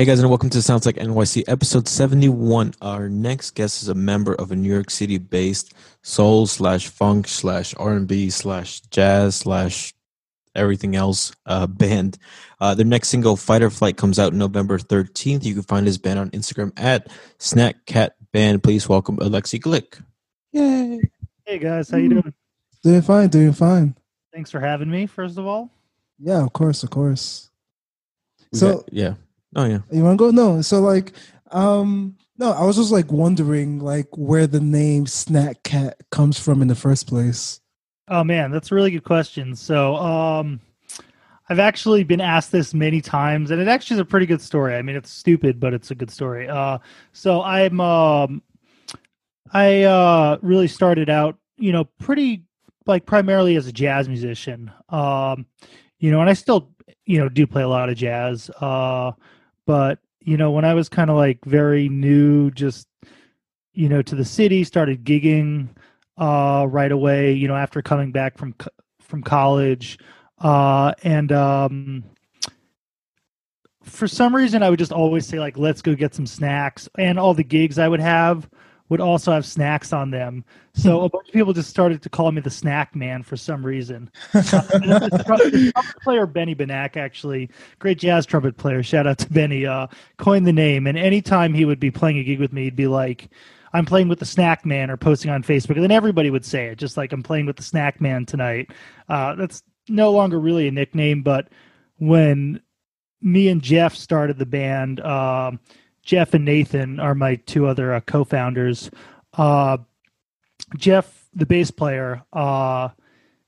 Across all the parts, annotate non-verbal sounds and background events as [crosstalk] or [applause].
Hey guys, and welcome to Sounds Like NYC episode 71. Our next guest is a member of a New York City based soul slash funk slash R&B slash jazz slash everything else uh, band. Uh, their next single, Fight or Flight, comes out November 13th. You can find his band on Instagram at Snack Cat Band. Please welcome Alexi Glick. Yay. Hey guys, how you doing? Doing fine, doing fine. Thanks for having me, first of all. Yeah, of course, of course. We So got- yeah. Oh, yeah. you wanna go? No. So like um no, I was just like wondering like where the name Snack Cat comes from in the first place. Oh man, that's a really good question. So, um I've actually been asked this many times and it actually is a pretty good story. I mean, it's stupid, but it's a good story. Uh so I'm um I uh really started out, you know, pretty like primarily as a jazz musician. Um you know, and I still, you know, do play a lot of jazz. Uh but you know, when I was kind of like very new just you know, to the city, started gigging uh, right away. You know, after coming back from from college, uh, and um, for some reason, I would just always say like, "Let's go get some snacks." And all the gigs I would have would also have snacks on them. So a bunch of people just started to call me the Snack Man for some reason. [laughs] Uh, the tru- the trumpet player Benny Benack, actually, great jazz trumpet player. Shout out to Benny. Uh, coined the name, and anytime he would be playing a gig with me, he'd be like, "I'm playing with the Snack Man," or posting on Facebook, and then everybody would say it, just like, "I'm playing with the Snack Man tonight." Uh, that's no longer really a nickname, but when me and Jeff started the band, um, Jeff and Nathan are my two other uh, co-founders. Uh, Jeff, the bass player, uh,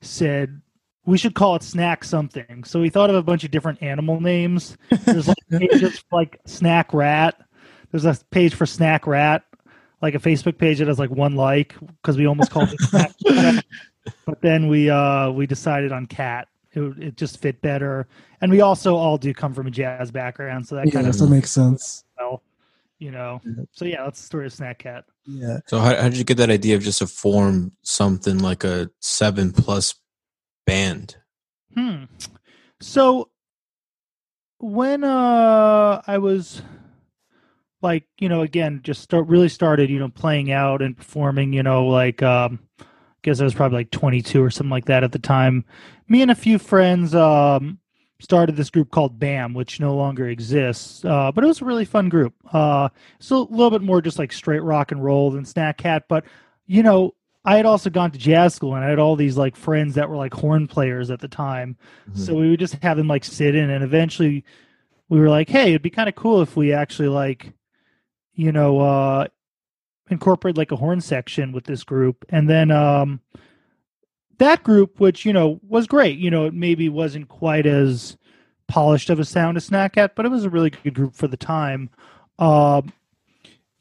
said we should call it Snack something. So we thought of a bunch of different animal names. There's like [laughs] pages like Snack Rat. There's a page for Snack Rat, like a Facebook page that has like one like because we almost called it [laughs] Snack Rat. But then we uh we decided on Cat. It, it just fit better, and we also all do come from a jazz background, so that kind of that makes sense. well, you know. Yeah. So yeah, that's the story of Snack Cat. Yeah. So how, how did you get that idea of just to form something like a seven plus band? Hmm. So when uh I was like, you know, again, just start really started, you know, playing out and performing, you know, like um I guess I was probably like 22 or something like that at the time. Me and a few friends um started this group called BAM, which no longer exists. Uh, but it was a really fun group. Uh, so a little bit more just like straight rock and roll than Snack Cat. But, you know, I had also gone to jazz school and I had all these like friends that were like horn players at the time. So we would just have them like sit in and eventually we were like, hey, it'd be kind of cool if we actually like, you know, uh, incorporate like a horn section with this group. And then, um, that group, which you know was great, you know, it maybe wasn't quite as polished of a sound as Snack Cat, but it was a really good group for the time. Um,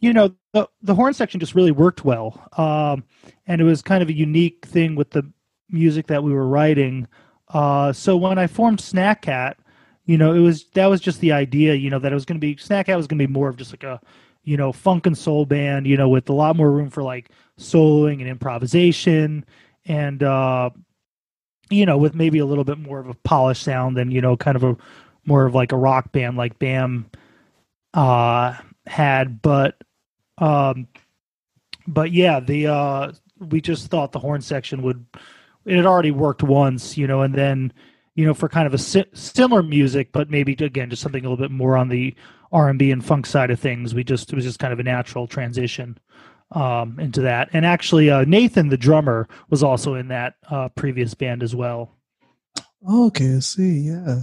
you know, the the horn section just really worked well, um, and it was kind of a unique thing with the music that we were writing. Uh, so when I formed Snack Cat, you know, it was that was just the idea, you know, that it was going to be Snack Cat was going to be more of just like a you know funk and soul band, you know, with a lot more room for like soloing and improvisation and uh you know with maybe a little bit more of a polished sound than you know kind of a more of like a rock band like bam uh had. But um but yeah the uh we just thought the horn section would it had already worked once you know and then you know for kind of a si- similar music but maybe again just something a little bit more on the r&b and funk side of things we just it was just kind of a natural transition um, into that. And actually, uh, Nathan, the drummer, was also in that uh, previous band as well. Okay, I see. Yeah.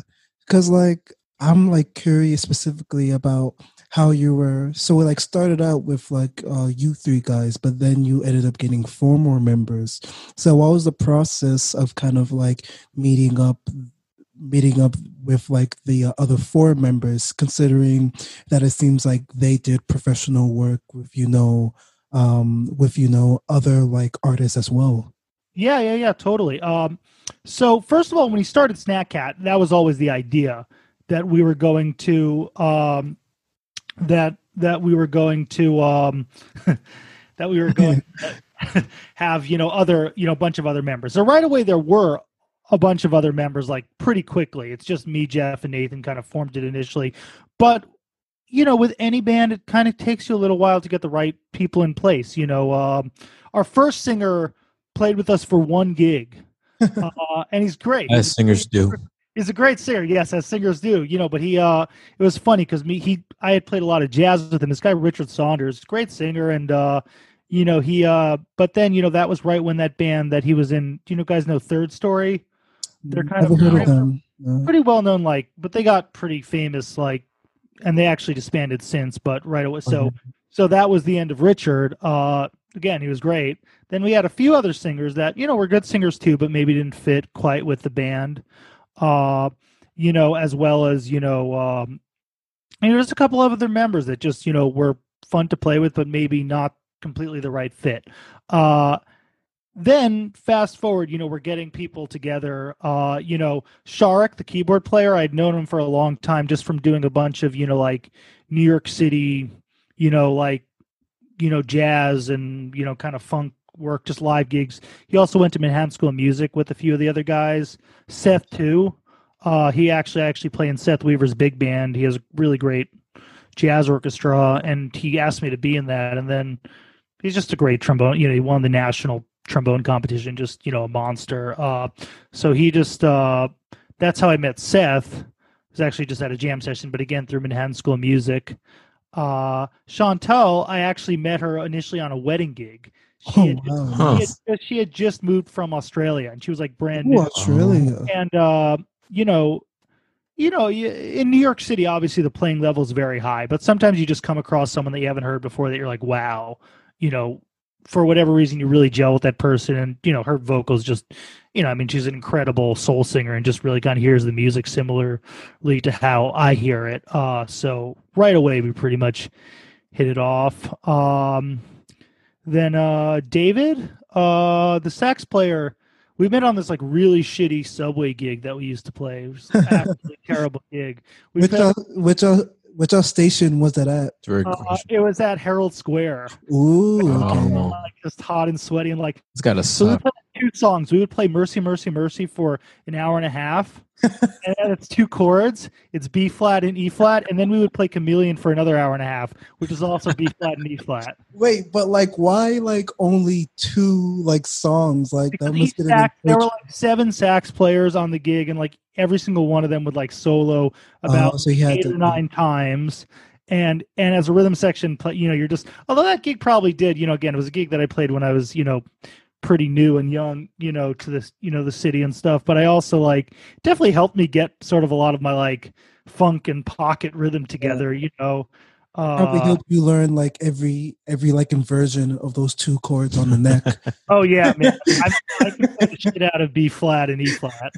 Cuz like I'm like curious specifically about how you were so it like started out with like uh you three guys but then you ended up getting four more members so what was the process of kind of like meeting up meeting up with like the uh, other four members considering that it seems like they did professional work with you know um with you know other like artists as well Yeah, yeah, yeah, totally. Um, so first of all, when he started Snack Cat, that was always the idea that we were going to um, that that we were going to um, [laughs] that we were going to [laughs] [laughs] have you know other you know a bunch of other members. So right away there were a bunch of other members like pretty quickly. It's just me, Jeff, and Nathan kind of formed it initially, but you know, with any band, it kind of takes you a little while to get the right people in place. You know, um, our first singer played with us for one gig, [laughs] uh, and he's great. As singers do. He's a great singer, yes, as singers do. You know, but he, uh, it was funny because me, he, I had played a lot of jazz with him. This guy Richard Saunders, great singer, and uh, you know, he, uh, but then you know that was right when that band that he was in. Do you know guys know Third Story? They're kind Never of heard pretty, of them. Pretty well known, like, but they got pretty famous, like, and they actually disbanded since. But right away, so Okay. so that was the end of Richard. Uh, again, he was great. Then we had a few other singers that you know were good singers too, but maybe didn't fit quite with the band. Uh, you know, as well as you know, um, and there's a couple of other members that just you know were fun to play with, but maybe not completely the right fit. Uh, then fast forward, you know, we're getting people together. Uh, you know, Sharik, the keyboard player, I'd known him for a long time just from doing a bunch of, you know, like New York City, you know, like, you know, jazz and, you know, kind of funk work, just live gigs. He also went to Manhattan School of Music with a few of the other guys. Seth too. Uh, he actually actually played in Seth Weaver's big band. He has a really great jazz orchestra, and he asked me to be in that. And then he's just a great trombone. You know, he won the national trombone competition. Just you know, a monster. Uh, so he just uh, that's how I met Seth. It was actually just at a jam session, but again through Manhattan School of Music. Uh, Chantal, I actually met her initially on a wedding gig. She, Oh, had, just, wow. Huh. she, had, she had just moved from Australia, and she was like brand Ooh, new Australia. and uh, you know you know in new york city obviously the playing level is very high but sometimes you just come across someone that you haven't heard before that you're like wow you know for whatever reason you really gel with that person and you know her vocals just you know i mean she's an incredible soul singer and just really kind of hears the music similarly to how i hear it uh so right away we pretty much hit it off um then uh david uh the sax player we met on this like really shitty subway gig that we used to play. It was an [laughs] absolutely terrible gig. We Which played- uh, which uh, which uh, station was that at? It's a very good uh, it was at Herald Square. Ooh, Oh. Like just hot and sweaty and like It's got a. so we suck. played two songs. We would play Mercy, Mercy, Mercy for an hour and a half. [laughs] and it's two chords. It's B flat and E flat, and then we would play Chameleon for another hour and a half, which is also B flat and E flat. [laughs] Wait, but like, why like only two like songs? Like that must each sax, there were like seven sax players on the gig, and like every single one of them would like solo about Oh, so eight to or nine times. And and as a rhythm section, play, you know, you're just although that gig probably did, you know, again, it was a gig that I played when I was, you know, pretty new and young, you know, to this, you know, the city and stuff. But I also like definitely helped me get sort of a lot of my like funk and pocket rhythm together, you know. Probably Uh, help you learn like every every like inversion of those two chords on the neck. [laughs] oh yeah, man, I, I can play the shit out of B flat and E flat.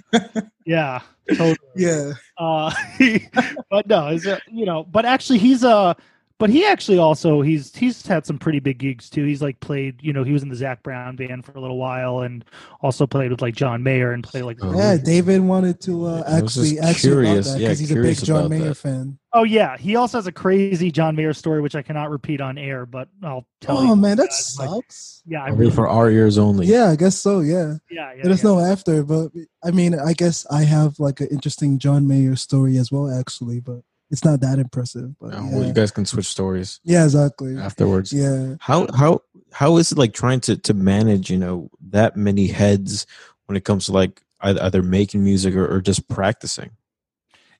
Yeah, totally. [laughs] yeah. Uh, [laughs] but no, is it, you know, but actually he's uh but he actually also he's he's had some pretty big gigs too. He's like played, you know, he was in the Zac Brown band for a little while and also played with like John Mayer and played like Oh. Yeah, David wanted to uh, I was actually just ask you about curious. that Yeah, because he's a big John Mayer that. fan. Oh yeah, he also has a crazy John Mayer story which I cannot repeat on air, but I'll tell Oh you. man, that guys, like, sucks. Yeah, I Only really, for our ears only. Yeah, I guess so. Yeah, yeah, yeah. let us yeah. know after. But I mean, I guess I have like an interesting John Mayer story as well, actually. But it's not that impressive. But yeah, Well, you guys can switch stories yeah exactly. afterwards. Yeah. How how how is it like trying to to manage you know that many heads when it comes to like either, either making music or, or just practicing?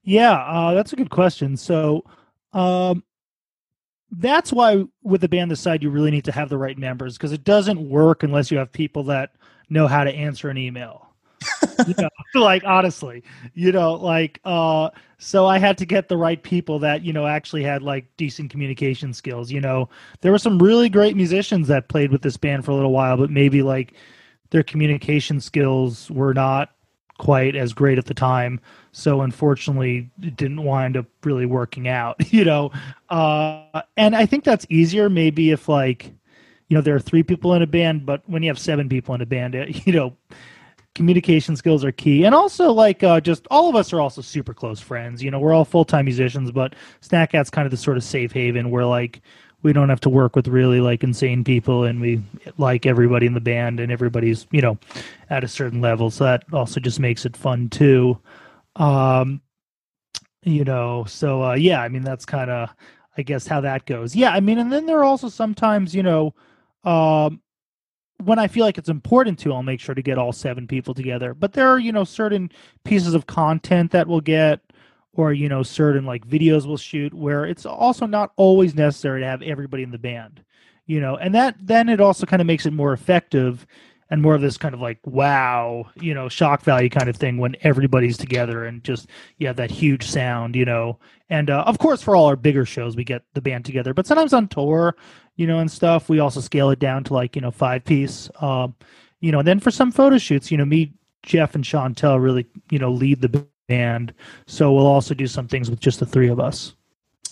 Yeah, uh, that's a good question. So, um, that's why with the band this side, you really need to have the right members because it doesn't work unless you have people that know how to answer an email. You know, [laughs] like honestly, you know, like uh, so I had to get the right people that you know actually had like decent communication skills. You know, there were some really great musicians that played with this band for a little while, but maybe like their communication skills were not quite as great at the time so unfortunately it didn't wind up really working out [laughs] you know uh and i think that's easier maybe if like you know there are three people in a band but when you have seven people in a band [laughs] you know communication skills are key. And also like uh just all of us are also super close friends. You know we're all full-time musicians but snack cat's kind of the sort of safe haven where like we don't have to work with really like insane people and we like everybody in the band and everybody's you know at a certain level. So that also just makes it fun too. Um you know so uh yeah i mean that's kind of I guess how that goes. Yeah, I mean, and then there are also sometimes, you know, um, when I feel like it's important to, I'll make sure to get all seven people together. But there are, you know, certain pieces of content that we'll get, or you know, certain like videos we'll shoot where it's also not always necessary to have everybody in the band, you know, and that then it also kind of makes it more effective and more of this kind of like wow, you know, shock value kind of thing when everybody's together and just you have that huge sound, you know. And uh, of course, for all our bigger shows, we get the band together. But sometimes on tour, you know, and stuff, we also scale it down to like you know five piece. Um, you know, and then for some photo shoots, you know, me, Jeff, and Chantel really you know lead the band. So we'll also do some things with just the three of us.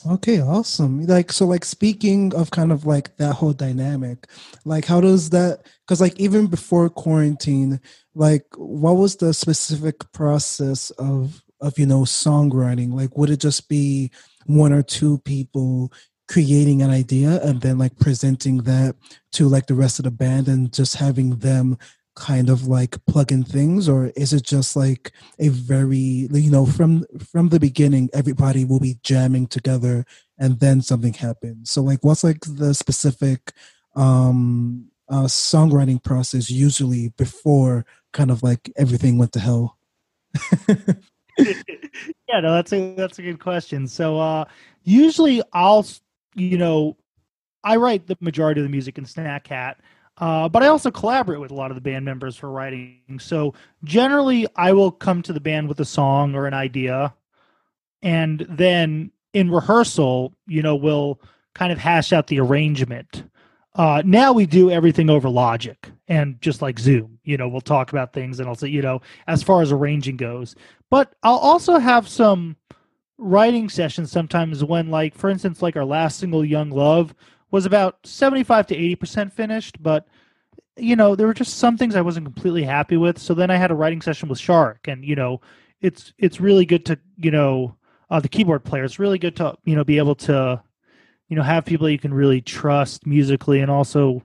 Okay, awesome. Like so like speaking of kind of like that whole dynamic, like how does that cuz like even before quarantine, like what was the specific process of of you know songwriting? Like would it just be one or two people creating an idea and then like presenting that to like the rest of the band and just having them kind of like plug in things? Or is it just like a very you know from from the beginning everybody will be jamming together and then something happens? So like what's like the specific um uh songwriting process usually before kind of like everything went to hell? [laughs] [laughs] Yeah no that's a that's a good question. So uh usually i'll you know i write the majority of the music in snack cat uh, but I also collaborate with a lot of the band members for writing. So generally, I will come to the band with a song or an idea, and then in rehearsal, you know, we'll kind of hash out the arrangement. Uh, now we do everything over Logic and just like Zoom. You know, we'll talk about things, and I'll say, you know, as far as arranging goes. But I'll also have some writing sessions sometimes when, like, for instance, like our last single, "Young Love." was about 75 to 80% finished, but you know, there were just some things I wasn't completely happy with. So then I had a writing session with Shark and you know, it's it's really good to, you know, uh, the keyboard player. It's really good to, you know, be able to you know, have people you can really trust musically and also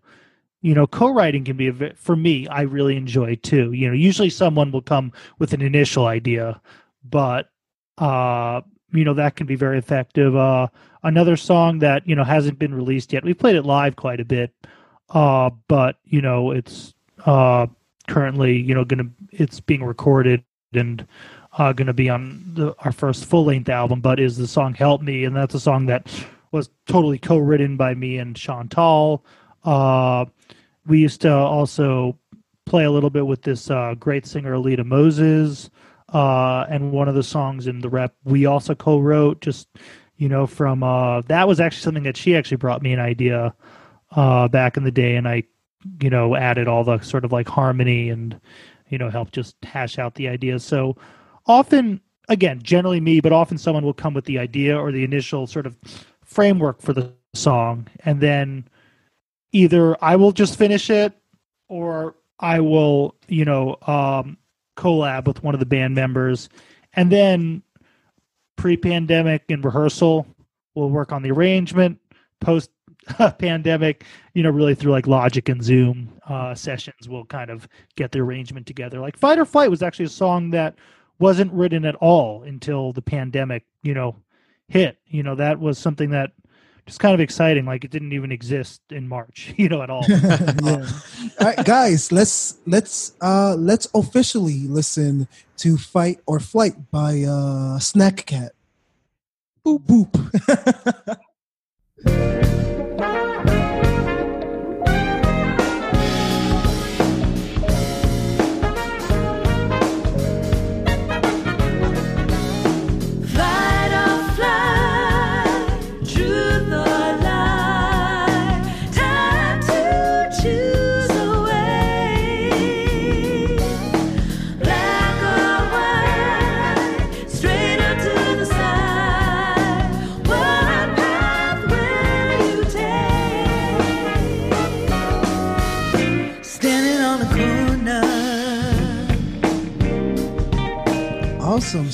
you know, co-writing can be a for me, I really enjoy too. You know, usually someone will come with an initial idea, but uh you know that can be very effective. Uh, another song that you know hasn't been released yet. We played it live quite a bit, uh, but you know it's uh, currently you know gonna it's being recorded and uh, to be on the, our first full length album. But is the song "Help Me," and that's a song that was totally co-written by me and Chantal. Uh, we used to also play a little bit with this uh, great singer Alita Moses uh, and one of the songs in the rep we also co-wrote. Just you know, from uh, that was actually something that she actually brought me an idea uh, back in the day, and I, you know, added all the sort of like harmony and you know helped just hash out the idea. So often, again, generally me, but often someone will come with the idea or the initial sort of framework for the song, and then either I will just finish it or I will, you know, um, collab with one of the band members, and then pre-pandemic in rehearsal, we'll work on the arrangement. Post [laughs] pandemic, you know, really through like Logic and Zoom uh, sessions, we'll kind of get the arrangement together. Like Fight or Flight was actually a song that wasn't written at all until the pandemic, you know, hit. You know, that was something that just kind of exciting. Like it didn't even exist in March, [laughs] you know, at all. [laughs] all right, guys, let's let's uh let's officially listen to "Fight or Flight" by uh Snack Cat. Boop boop. [laughs]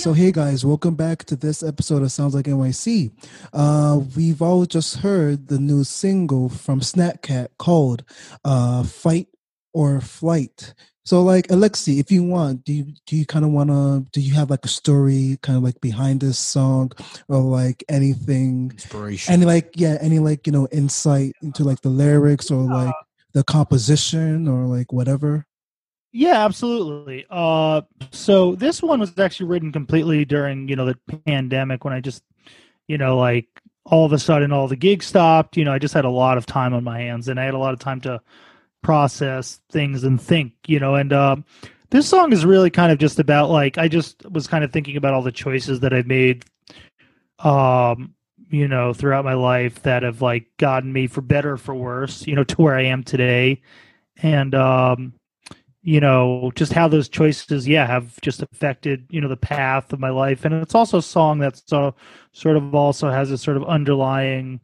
So, hey guys, welcome back to this episode of Sounds Like NYC. Uh, we've all just heard the new single from Snack Cat called uh, Fight or Flight. So like Alexi, if you want, do you do you kind of want to do you have like a story kind of like behind this song or like anything Inspiration. any like yeah, any like, you know, insight into like the lyrics or like the composition or like whatever? Yeah, absolutely. Uh, so this one was actually written completely during you know the pandemic when I just you know like all of a sudden all the gigs stopped. You know, I just had a lot of time on my hands and I had a lot of time to process things and think. You know, and um, this song is really kind of just about like I just was kind of thinking about all the choices that I've made. Um, you know, throughout my life that have like gotten me for better or for worse, you know, to where I am today. And um you know just how those choices yeah have just affected you know the path of my life. And it's also a song that's so sort of also has a sort of underlying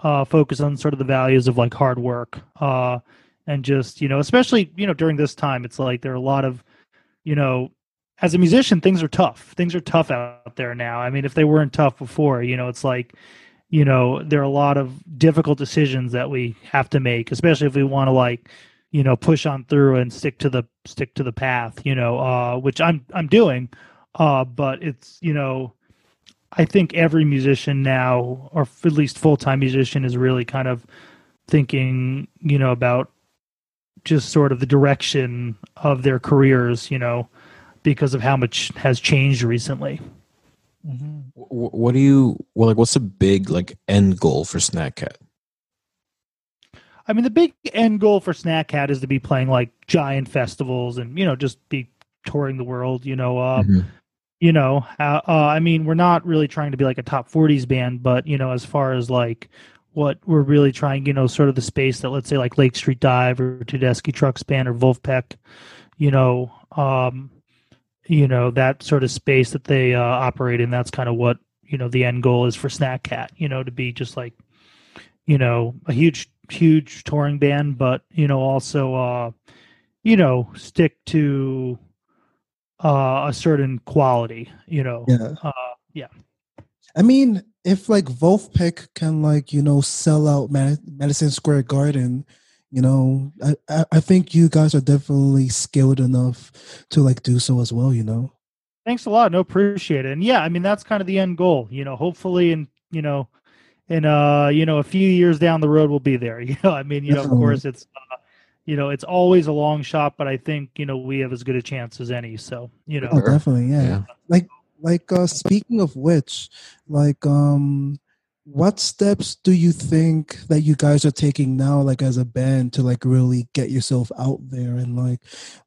uh focus on sort of the values of like hard work uh and just you know especially you know during this time it's like there are a lot of you know as a musician things are tough. Things are tough out there now. I mean if they weren't tough before you know it's like you know there are a lot of difficult decisions that we have to make especially if we want to like you know push on through and stick to the stick to the path you know uh which i'm i'm doing uh but it's you know i think every musician now or at least full-time musician is really kind of thinking you know about just sort of the direction of their careers you know because of how much has changed recently Mm-hmm. What do you well like? What's the big like end goal for Snack Cat? I mean, the big end goal for Snack Cat is to be playing like giant festivals and you know just be touring the world. You know, uh, Mhm. you know, uh, uh, I mean, we're not really trying to be like a top 40s band, but you know, as far as like what we're really trying, you know, sort of the space that let's say like Lake Street Dive or Tedeschi Trucks Band or Vulfpeck, you know, um, you know that sort of space that they uh, operate in. That's kind of what you know the end goal is for Snack Cat. You know, to be just like you know a huge huge touring band but you know also uh you know stick to uh a certain quality you know Yeah. uh I mean, if like Vulfpeck can like you know sell out Mad- Madison Square Garden, you know, I, I think you guys are definitely skilled enough to like do so as well. You know. thanks a lot no appreciate it and yeah i mean that's kind of the end goal you know hopefully in you know in uh you know a few years down the road we'll be there [laughs] you know i mean you know of course it's uh, you know it's always a long shot but i think you know we have as good a chance as any so you know Oh, definitely, yeah. Yeah. Like like uh speaking of which, like um what steps do you think that you guys are taking now like as a band to like really get yourself out there and like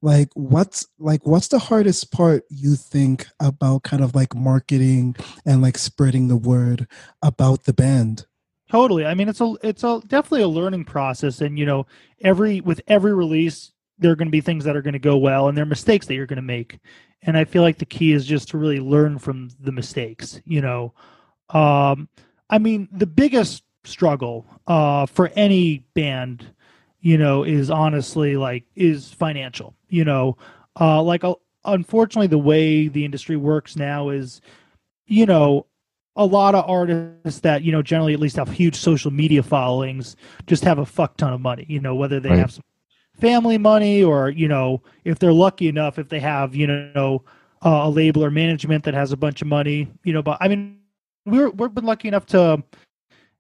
like what's like what's the hardest part you think about kind of like marketing and like spreading the word about the band? Totally. I mean, it's a it's a definitely a learning process, and you know, every with every release, there are going to be things that are going to go well, and there are mistakes that you're going to make. And I feel like the key is just to really learn from the mistakes. You know, um, I mean, the biggest struggle uh, for any band, you know, is honestly like is financial. You know, uh, like uh, unfortunately, the way the industry works now is, you know, a lot of artists that you know generally at least have huge social media followings just have a fuck ton of money you know whether they Right. have some family money or you know if they're lucky enough if they have you know uh, a label or management that has a bunch of money you know but i mean we're we've been lucky enough to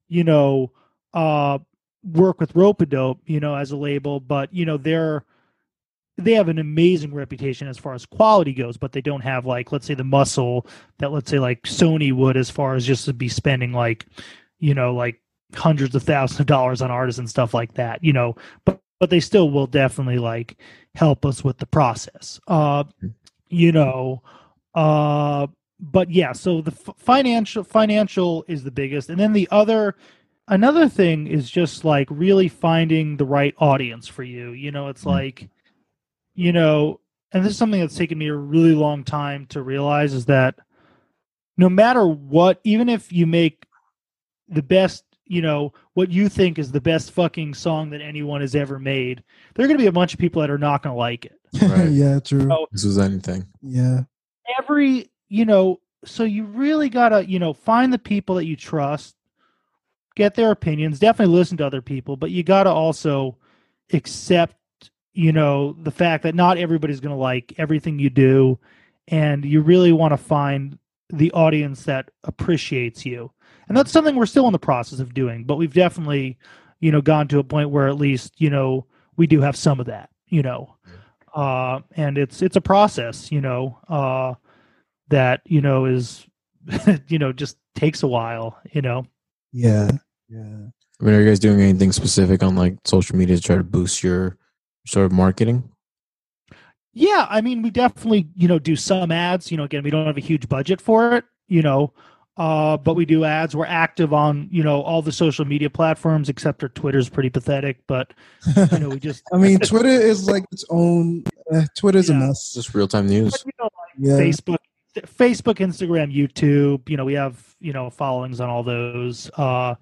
you know uh work with Ropeadope you know as a label but you know they're they have an amazing reputation as far as quality goes, but they don't have like let's say the muscle that let's say like Sony would as far as just to be spending like you know like hundreds of thousands of dollars on artists and stuff like that, you know, but but they still will definitely like help us with the process. Uh you know, uh but yeah, so the f- financial financial is the biggest and then the other another thing is just like really finding the right audience for you. You know, it's Mm. like you know, and this is something that's taken me a really long time to realize is that no matter what, even if you make the best, you know, what you think is the best fucking song that anyone has ever made, there are going to be a bunch of people that are not going to like it. [laughs] Right. yeah, true. Oh. This was anything. Yeah. Every, you know, so you really got to, you know, find the people that you trust, get their opinions, definitely listen to other people, but you got to also accept you know the fact that not everybody's going to like everything you do and you really want to find the audience that appreciates you. And that's something we're still in the process of doing but we've definitely you know gone to a point where at least you know we do have some of that you know. Uh and it's it's a process you know uh that you know is [laughs] you know just takes a while you know Yeah. Yeah. I mean, are you guys doing anything specific on like social media to try to boost your sort of marketing? Yeah, I mean, we definitely, you know, do some ads. You know, again, we don't have a huge budget for it, you know, uh, but we do ads. We're active on, you know, all the social media platforms except for Twitter's pretty pathetic. But you know, we [laughs] just, I mean, [laughs] Twitter is like its own. Uh, Twitter's a mess. Just real time news. but, you know, Yeah. Facebook, Facebook, Instagram, YouTube. You know, we have you know followings on all those. Uh,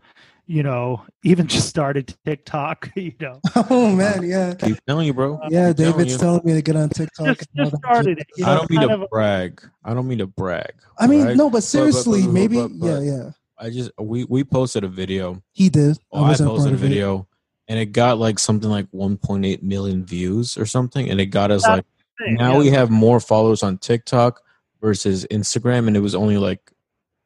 you know, [laughs] even just started TikTok. [laughs] You know, [laughs] Oh man, yeah, Keep telling you, bro. yeah. I'm telling David's you. telling me to get on TikTok. just, just started it. You I don't mean to a- brag. I don't mean to brag. I mean, right? no, but but- seriously, but- maybe. but- but- yeah, yeah. I just we we posted a video. He did. Well, I wasn't posted a of it. video, and it got like something like 1.8 million views or something, and it got us That's like thing, now yeah. we have more followers on TikTok versus Instagram, and it was only like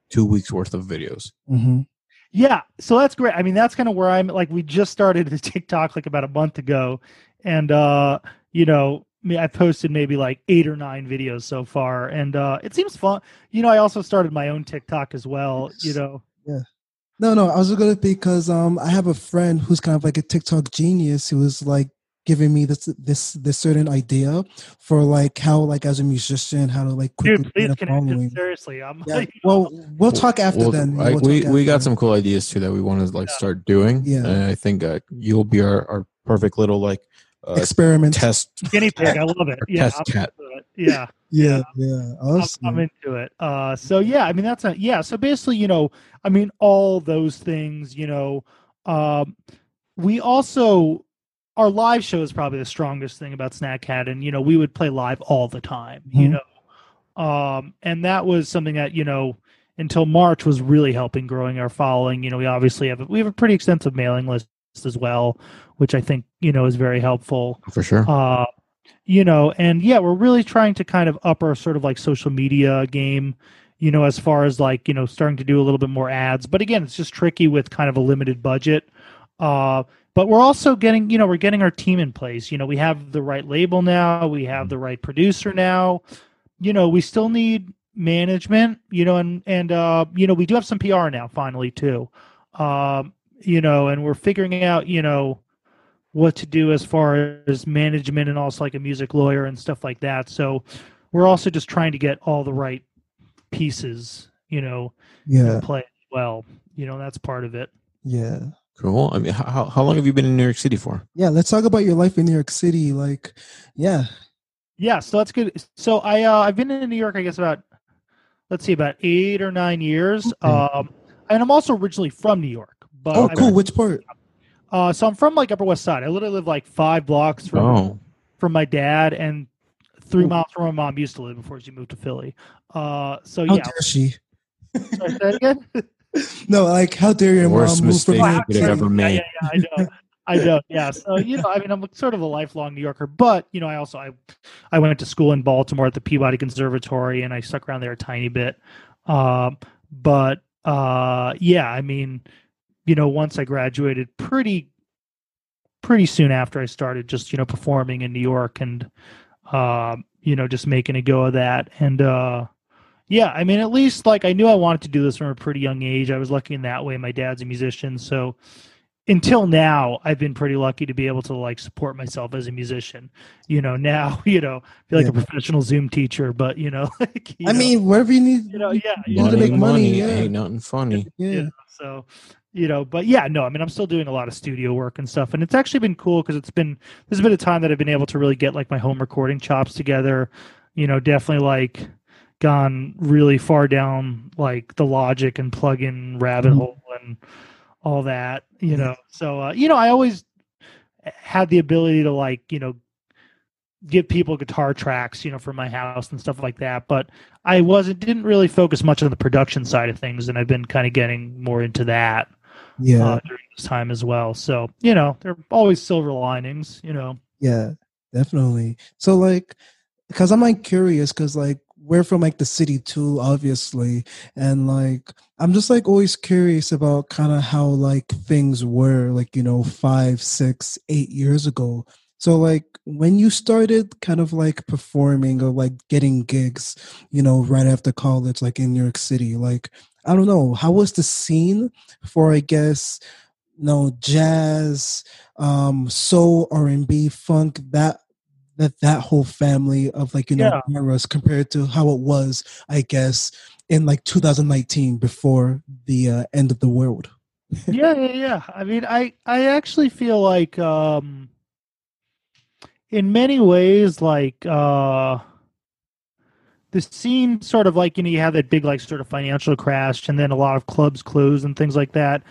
two weeks worth of videos. Mhm. Yeah, so that's great. I mean, that's kind of where I'm like we just started the [laughs] TikTok like about a month ago and uh, you know, me I posted maybe like 8 or 9 videos so far and uh it seems fun. You know, I also started my own TikTok as well, you know. Yeah. No, no, I was gonna because um I have a friend who's kind of like a TikTok genius who was like giving me this this this certain idea for like how like as a musician how to like quickly Dude, please get a connect following. it seriously. I'm Yeah. like, [laughs] Well, we'll talk after Well, then. We'll we talk we got some cool ideas too that we want to like Yeah. start doing. Yeah. and I think uh, you'll be our, our perfect little like uh, experiment. test. guinea pig. I love it. Yeah, test cat. into it. [laughs] Yeah. Yeah, yeah. I'm, I'm into it. Uh, so yeah, I mean that's a yeah. So basically, you know, I mean all those things. You know, um, we also our live show is probably the strongest thing about Snack Cat, and you know we would play live all the time. You Mhm. know, um, and that was something that you know until March was really helping growing our following. You know, we obviously have a, we have a pretty extensive mailing list as well, which I think you know is very helpful for sure. uh you know and yeah we're really trying to kind of up our sort of like social media game you know as far as like you know starting to do a little bit more ads but again it's just tricky with kind of a limited budget uh but we're also getting you know we're getting our team in place you know we have the right label now we have the right producer now you know we still need management you know and and uh you know we do have some pr now finally too um you know and we're figuring out you know what to do as far as management and also like a music lawyer and stuff like that. So we're also just trying to get all the right pieces, you know, yeah, in play as well. You know, that's part of it. yeah, Cool. I mean, how how long have you been in New York City for? yeah. Let's talk about your life in New York City. Like, yeah, Yeah, so that's good. So I uh, I've been in New York, I guess about let's see, about eight or nine years. Okay. Um, and I'm also originally from New York. But oh, I- cool. Which part? Uh, so I'm from like Upper West Side. I literally live like five blocks from Oh, from my dad and three Cool. miles from where my mom used to live before she moved to Philly. Uh, so How yeah, dare she? Sorry, say that again. [laughs] No, like how dare your Worst mom move from mistake New you York could have City? ever yeah, made. yeah, yeah, I know. I know. Yeah. So you know, I mean, I'm sort of a lifelong New Yorker, but you know, I also I I went to school in Baltimore at the Peabody Conservatory, and I stuck around there a tiny bit. Um, but uh, yeah, I mean, you know, once I graduated, pretty pretty soon after I started just you know performing in New York and um, you know just making a go of that and uh yeah I mean at least like I knew I wanted to do this from a pretty young age I was lucky in that way my dad's a musician so until now I've been pretty lucky to be able to like support myself as a musician you know now [laughs] you know feel like a professional Zoom teacher but you know [laughs] like, you I know, mean, whatever you need. you know yeah you need to make money, yeah. Ain't nothing funny. yeah. you know, so you know but yeah no i mean i'm still doing a lot of studio work and stuff and it's actually been cool because it's been there's been a time that i've been able to really get like my home recording chops together you know definitely like gone really far down like the logic and plug-in rabbit Mhm. hole and all that you know so uh, you know i always had the ability to like you know give people guitar tracks you know for my house and stuff like that but i wasn't didn't really focus much on the production side of things and i've been kind of getting more into that yeah, uh, during this time as well so you know there are always silver linings you know yeah. Definitely. So like, because I'm like curious, because like we're from like the city too, obviously, and like I'm just like always curious about kind of how like things were like you know five, six, eight years ago. So like when you started kind of like performing or like getting gigs, you know, right after college, like in New York City, like I don't know, how was the scene for I guess you know jazz, um, soul, R and B, funk, that that that whole family of like you know yeah. compared to how it was, I guess, in like 2019 before the uh, end of the world. [laughs] yeah, yeah, yeah. I mean, I I actually feel like um in many ways like uh the scene sort of like you know you have that big like sort of financial crash and then a lot of clubs closed and things like that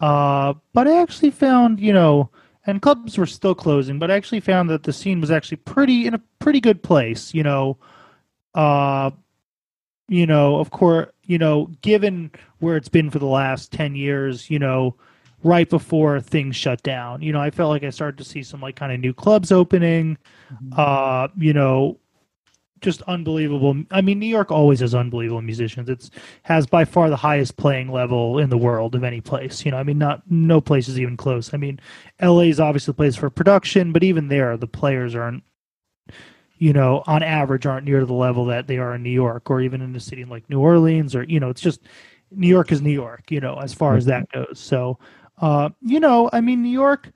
uh but i actually found you know and clubs were still closing, but I actually found that the scene was actually pretty in a pretty good place. You know, uh, you know, of course, you know, given where it's been for the last ten years, you know, right before things shut down, you know, I felt like I started to see some like kind of new clubs opening. Mm-hmm. Uh, you know, just unbelievable. I mean, New York always has unbelievable musicians. It's has by far the highest playing level in the world of any place. You know, I mean, not no place is even close. I mean, LA is obviously the place for production, but even there, the players aren't. You know, on average, aren't near to the level that they are in New York, or even in a city like New Orleans, or you know, it's just New York is New York. You know, as far as that goes. So, uh, you know, I mean, New York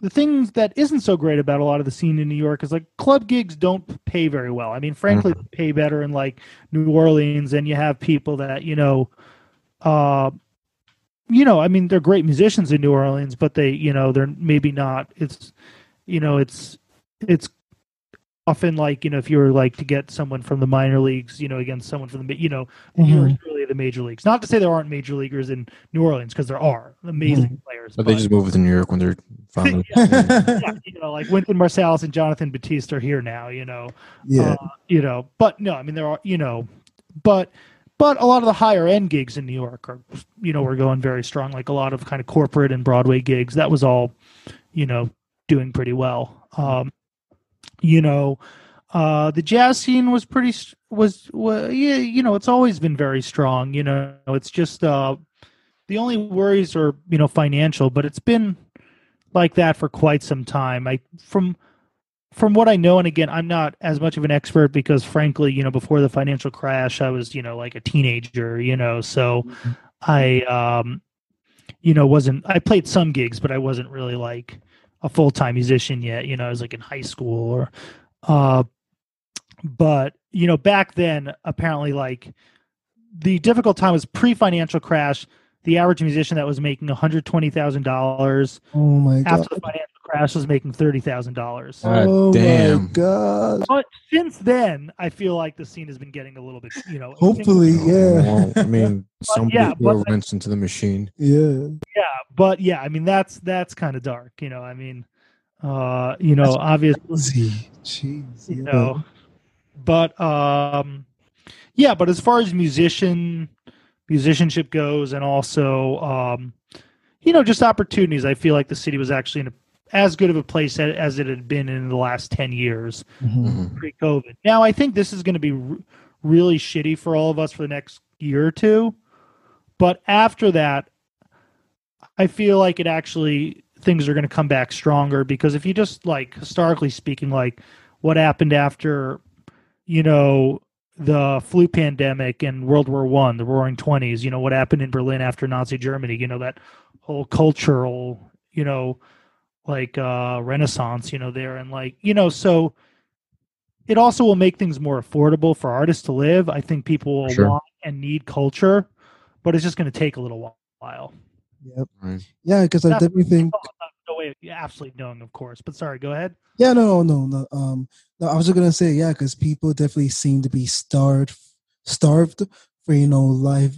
the things that isn't so great about a lot of the scene in New York is like club gigs don't pay very well. I mean, frankly, mm-hmm. pay better in like New Orleans, and you have people that you know, uh, you know, I mean, they're great musicians in New Orleans, but they, you know, they're maybe not. It's, you know, it's it's often like you know if you were like to get someone from the minor leagues you know against someone from the you know mm-hmm. really the major leagues not to say there aren't major leaguers in new orleans because there are amazing mm-hmm. players but, but, they just move to new york when they're [laughs] finally yeah, [laughs] yeah, you know like Wynton Marsalis and jonathan batiste are here now you know yeah uh, you know but no i mean there are you know but but a lot of the higher end gigs in new york are you know we're going very strong like a lot of kind of corporate and broadway gigs that was all you know doing pretty well um you know uh the jazz scene was pretty was, was yeah you know it's always been very strong you know it's just uh the only worries are you know financial but it's been like that for quite some time i from from what i know and again i'm not as much of an expert because frankly you know before the financial crash i was you know like a teenager you know so mm-hmm. i um you know wasn't i played some gigs but i wasn't really like a full time musician yet. You know, I was like in high school or, uh, but you know, back then apparently like the difficult time was pre financial crash. The average musician that was making one hundred twenty thousand dollars. Oh my god! After the financial crash, was making thirty thousand dollars. Oh damn. my god! But since then, I feel like the scene has been getting a little bit, you know. Hopefully, yeah. I mean, [laughs] some yeah, people rents into the machine. Yeah. Yeah, but yeah, I mean that's that's kind of dark, you know. I mean, uh, you know, that's obviously, Jeez, you yeah. know, but um, yeah, but as far as musician musicianship goes, and also um, you know, just opportunities, I feel like the city was actually in a as good of a place as it had been in the last 10 years mm-hmm. mm-hmm. pre-covid now i think this is going to be r- really shitty for all of us for the next year or two but after that I feel like it actually things are going to come back stronger because if you just like historically speaking, like what happened after, you know, the flu pandemic and World War One, the Roaring Twenties, you know, what happened in Berlin after Nazi Germany, you know, that whole cultural, you know, like uh renaissance, you know, there and like, you know, so it also will make things more affordable for artists to live. I think people will sure. want and need culture, but it's just going to take a little while. Yep. Right. Yeah, because I definitely [laughs] think. No way, absolutely knowing, of course. But sorry, go ahead. Yeah, no, no, no. Um, no, I was just gonna say, yeah, because people definitely seem to be starved, starved for you know live,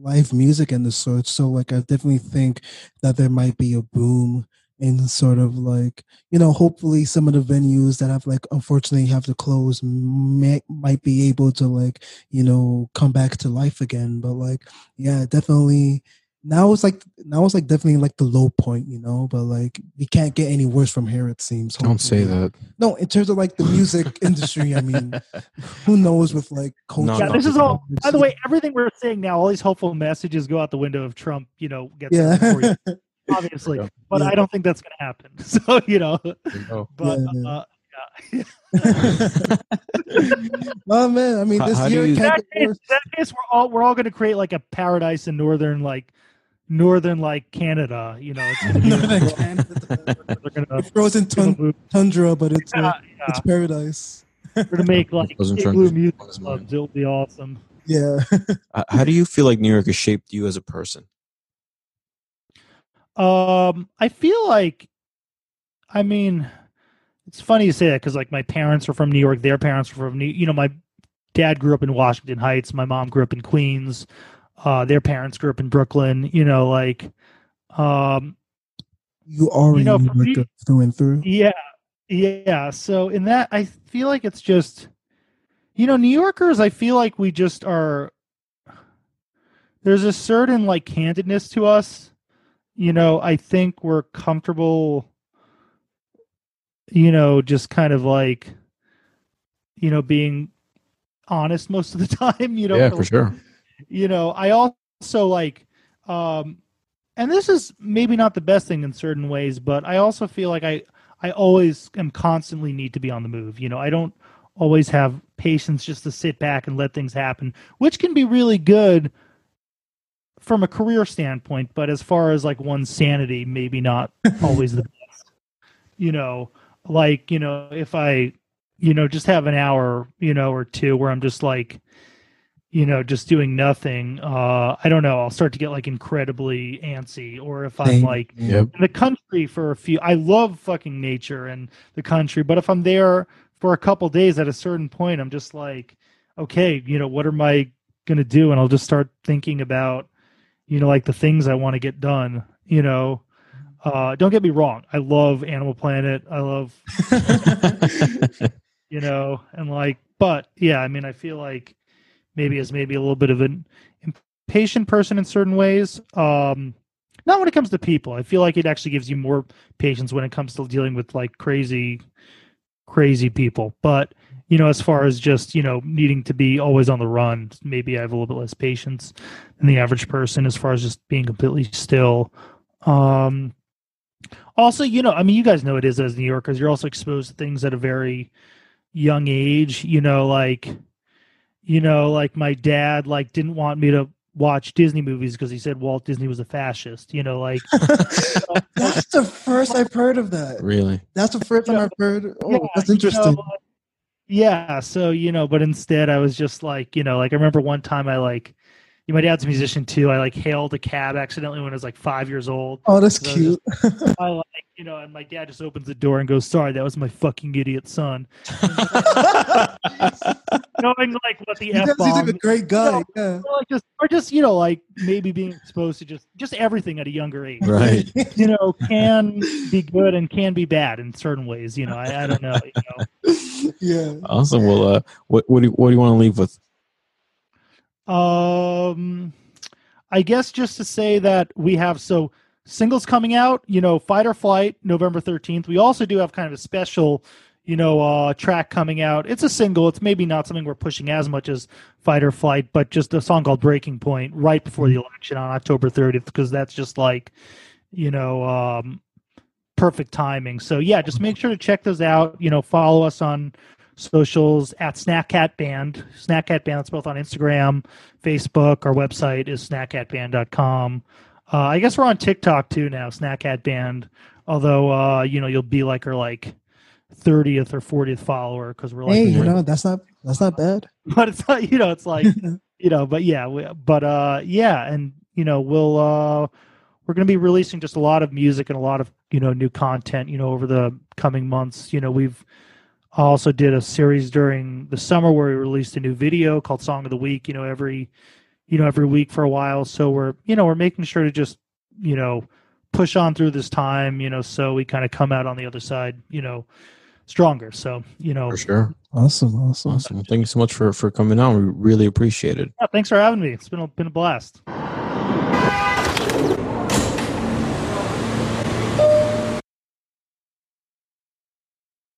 live music and the sort. So, like, I definitely think that there might be a boom in sort of like you know hopefully some of the venues that have like unfortunately have to close may, might be able to like you know come back to life again but like yeah definitely now it's like now it's like definitely like the low point, you know. But like we can't get any worse from here. It seems. Don't say that. No, in terms of like the music [laughs] industry, I mean, who knows with like culture. No, Yeah, this is all. By the way, everything we're saying now, all these hopeful messages go out the window if Trump, you know, gets Yeah. [laughs] there before you, obviously. Yeah. But Yeah. I don't think that's going to happen. [laughs] So you know, Oh. but Yeah. uh, yeah. [laughs] oh man, I mean, this how do year you- in that case, worse. that case, we're all we're all going to create like a paradise in northern like northern like Canada. You know, it's gonna be, [laughs] Northern Canada. gonna, frozen tun- tundra, but it's uh, yeah, it's paradise. we're gonna make like Wasn't trying igloo music on his mind. clubs. It'll be awesome. Yeah. Uh, How do you feel like New York has shaped you as a person? Um, I feel like, I mean, it's funny you say that because like my parents are from New York, their parents are from New. You know, my dad grew up in Washington Heights, my mom grew up in Queens, uh, their parents grew up in Brooklyn. You know, like, um, You already You know, me- through and through. yeah, yeah. So in that, I feel like it's just, you know, New Yorkers. I feel like we just are. There's a certain like candidness to us. You know, I think we're comfortable. You know, just kind of like, you know, being honest most of the [laughs] time. You know, yeah, for- sure. you know i also like um and this is maybe not the best thing in certain ways but i also feel like i i always am constantly need to be on the move you know i don't always have patience just to sit back and let things happen which can be really good from a career standpoint but as far as like one's sanity maybe not always the [laughs] best. You know like you know if i you know just have an hour you know or two where i'm just like you know just doing nothing uh i don't know i'll start to get like incredibly antsy. Or if i'm like Yep. in the country for a few i love fucking nature and the country but if i'm there for a couple days at a certain point i'm just like okay you know what am i going to do? And i'll just start thinking about you know like the things i want to get done you know? Uh don't get me wrong i love animal planet i love [laughs] you know and like but yeah i mean i feel like maybe as maybe a little bit of an impatient person in certain ways um not when it comes to people. I feel like it actually gives you more patience when it comes to dealing with like crazy crazy people. But you know as far as just you know needing to be always on the run maybe i have a little bit less patience than the average person as far as just being completely still um also you know i mean you guys know it is as new yorkers you're also exposed to things at a very young age you know like you know like my dad like didn't want me to watch disney movies because he said walt disney was a fascist you know like [laughs] That's the first I've heard of that. Really? That's the first time I've heard. Oh, Yeah, that's you know, interesting. like- yeah so you know but instead i was just like you know like i remember one time i like my dad's a musician too i like hailed a cab accidentally when i was like five years old oh, that's so cute. [laughs] i like you know and my dad just opens the door and goes sorry that was my fucking idiot son [laughs] knowing like what the He f does- he's like a great guy. No. Yeah. or like just or just you know like maybe being exposed to just just everything at a younger age Right. [laughs] you know can be good and can be bad in certain ways you know i, I don't know you know yeah. Awesome. Well, uh, what what do what do you want to leave with? Um, I guess just to say that we have so singles coming out. You know, Fight or Flight, November thirteenth. We also do have kind of a special, you know, uh, track coming out. It's a single. It's maybe not something we're pushing as much as Fight or Flight, but just a song called Breaking Point right before the election on October thirtieth, because that's just like, you know, um, perfect timing. So yeah, just make sure to check those out. You know, follow us on socials at Snackcat Band. Snackcat Band. That's both on Instagram, Facebook. Our website is snackcatband.com. Uh, I guess we're on TikTok too now, Snackcat Band. Although, uh, you know, you'll be like our like 30th or 40th follower because we're like, Hey, you know that's not that's not bad. [laughs] but it's not, you know, it's like, [laughs] you know, but yeah, we, but uh, yeah, and you know, we'll uh, we're going to be releasing just a lot of music and a lot of you know new content, you know, over the coming months. You know, we've also did a series during the summer where we released a new video called Song of the Week. You know, every you know every week for a while. So we're you know we're making sure to just you know push on through this time. You know, so we kind of come out on the other side. You know, stronger. So you know, For sure. Awesome, awesome. Awesome. Well, thank you so much for for coming on. We really appreciate it. yeah, thanks for having me. It's been a, been a blast.